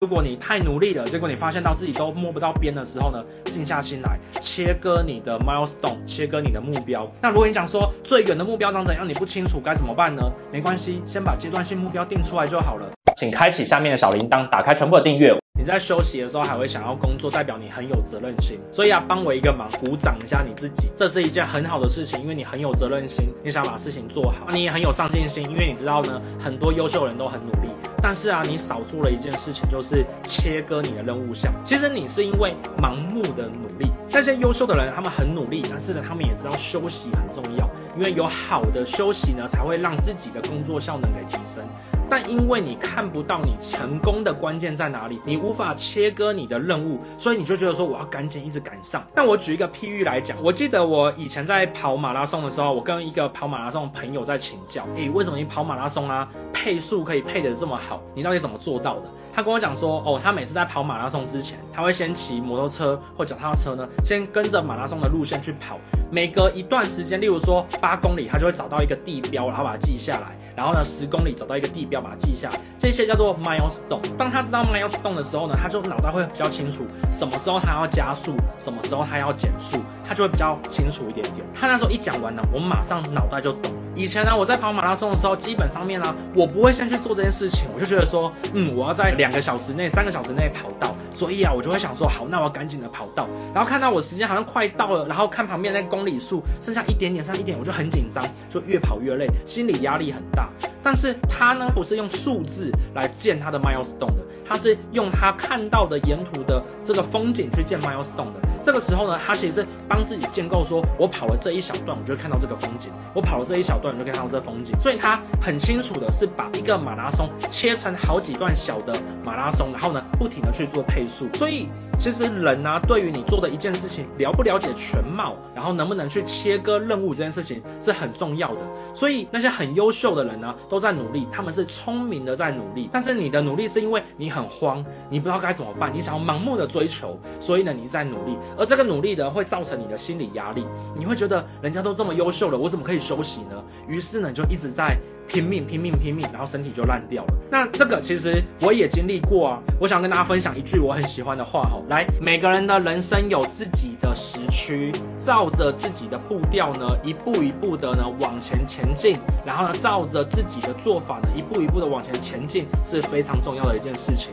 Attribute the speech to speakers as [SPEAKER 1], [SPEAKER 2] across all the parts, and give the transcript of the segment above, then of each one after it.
[SPEAKER 1] 如果你太努力了，结果你发现到自己都摸不到边的时候呢，静下心来，切割你的 milestone，切割你的目标。那如果你讲说最远的目标长怎样，你不清楚该怎么办呢？没关系，先把阶段性目标定出来就好了。
[SPEAKER 2] 请开启下面的小铃铛，打开全部的订阅。
[SPEAKER 1] 你在休息的时候还会想要工作，代表你很有责任心。所以啊，帮我一个忙，鼓掌一下你自己，这是一件很好的事情，因为你很有责任心，你想把事情做好，你也很有上进心，因为你知道呢，很多优秀人都很努力。但是啊，你少做了一件事情，就是切割你的任务项。其实你是因为盲目的努力。那些优秀的人，他们很努力，但是呢，他们也知道休息很重要，因为有好的休息呢，才会让自己的工作效能给提升。但因为你看不到你成功的关键在哪里，你无法切割你的任务，所以你就觉得说我要赶紧一直赶上。但我举一个譬喻来讲，我记得我以前在跑马拉松的时候，我跟一个跑马拉松的朋友在请教，诶，为什么你跑马拉松啊，配速可以配得这么好？你到底怎么做到的？他跟我讲说，哦，他每次在跑马拉松之前，他会先骑摩托车或脚踏车呢，先跟着马拉松的路线去跑，每隔一段时间，例如说八公里，他就会找到一个地标，然后把它记下来。然后呢，十公里找到一个地标，把它记下，这些叫做 milestone。当他知道 milestone 的时候呢，他就脑袋会比较清楚，什么时候他要加速，什么时候他要减速，他就会比较清楚一点点。他那时候一讲完呢，我马上脑袋就懂。以前呢，我在跑马拉松的时候，基本上面呢，我不会先去做这件事情，我就觉得说，嗯，我要在两个小时内、三个小时内跑到，所以啊，我就会想说，好，那我要赶紧的跑到，然后看到我时间好像快到了，然后看旁边那公里数剩下一点点，剩下一点，我就很紧张，就越跑越累，心理压力很大。但是他呢，不是用数字来建他的 milestone 的，他是用他看到的沿途的这个风景去建 milestone 的。这个时候呢，他其实是帮自己建构说，我跑了这一小段，我就会看到这个风景；我跑了这一小段，我就看到这个风景。所以他很清楚的是把一个马拉松切成好几段小的马拉松，然后呢，不停的去做配速。所以。其实人呢、对于你做的一件事情了不了解全貌，然后能不能去切割任务这件事情是很重要的。所以那些很优秀的人呢，都在努力，他们是聪明的在努力。但是你的努力是因为你很慌，你不知道该怎么办，你想要盲目的追求，所以呢，你在努力。而这个努力呢，会造成你的心理压力，你会觉得人家都这么优秀了，我怎么可以休息呢？于是呢，你就一直在。拼命拼命拼命，然后身体就烂掉了。那这个其实我也经历过啊。我想跟大家分享一句我很喜欢的话哦，来，每个人的人生有自己的时区，照着自己的步调呢，一步一步的呢往前前进，然后呢，照着自己的做法呢，一步一步的往前前进是非常重要的一件事情。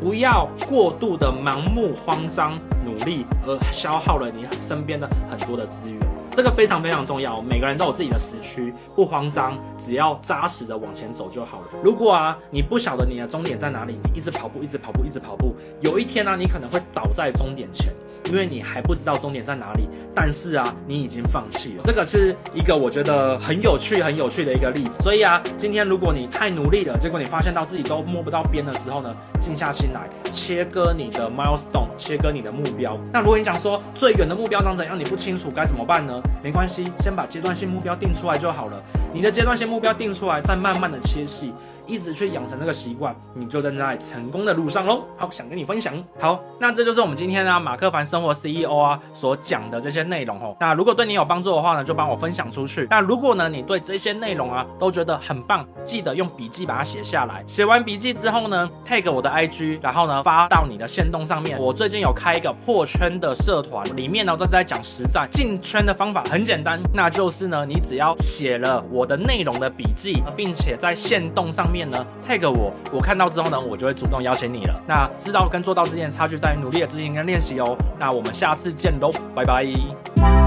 [SPEAKER 1] 不要过度的盲目慌张努力，而消耗了你身边的很多的资源。这个非常非常重要，每个人都有自己的时区，不慌张，只要扎实的往前走就好了。如果啊，你不晓得你的终点在哪里，你一直跑步，一直跑步，一直跑步，有一天呢、你可能会倒在终点前，因为你还不知道终点在哪里。但是啊，你已经放弃了。这个是一个我觉得很有趣、很有趣的一个例子。所以啊，今天如果你太努力了，结果你发现到自己都摸不到边的时候呢，静下心来，切割你的 milestone，切割你的目标。那如果你讲说最远的目标长怎样，你不清楚该怎么办呢？没关系，先把阶段性目标定出来就好了。你的阶段性目标定出来，再慢慢的切细。一直去养成这个习惯，你就正在成功的路上喽。好，想跟你分享。好，那这就是我们今天呢马克凡生活 CEO 啊所讲的这些内容哦。那如果对你有帮助的话呢，就帮我分享出去。那如果呢你对这些内容啊都觉得很棒，记得用笔记把它写下来。写完笔记之后呢，tag 我的 IG，然后呢发到你的线动上面。我最近有开一个破圈的社团，里面呢都在讲实战进圈的方法，很简单，那就是呢你只要写了我的内容的笔记，并且在线动上面面。呢，tag 我，我看到之后呢，我就会主动邀请你了。那知道跟做到之间的差距在于努力的执行跟练习哦。那我们下次见喽，拜拜。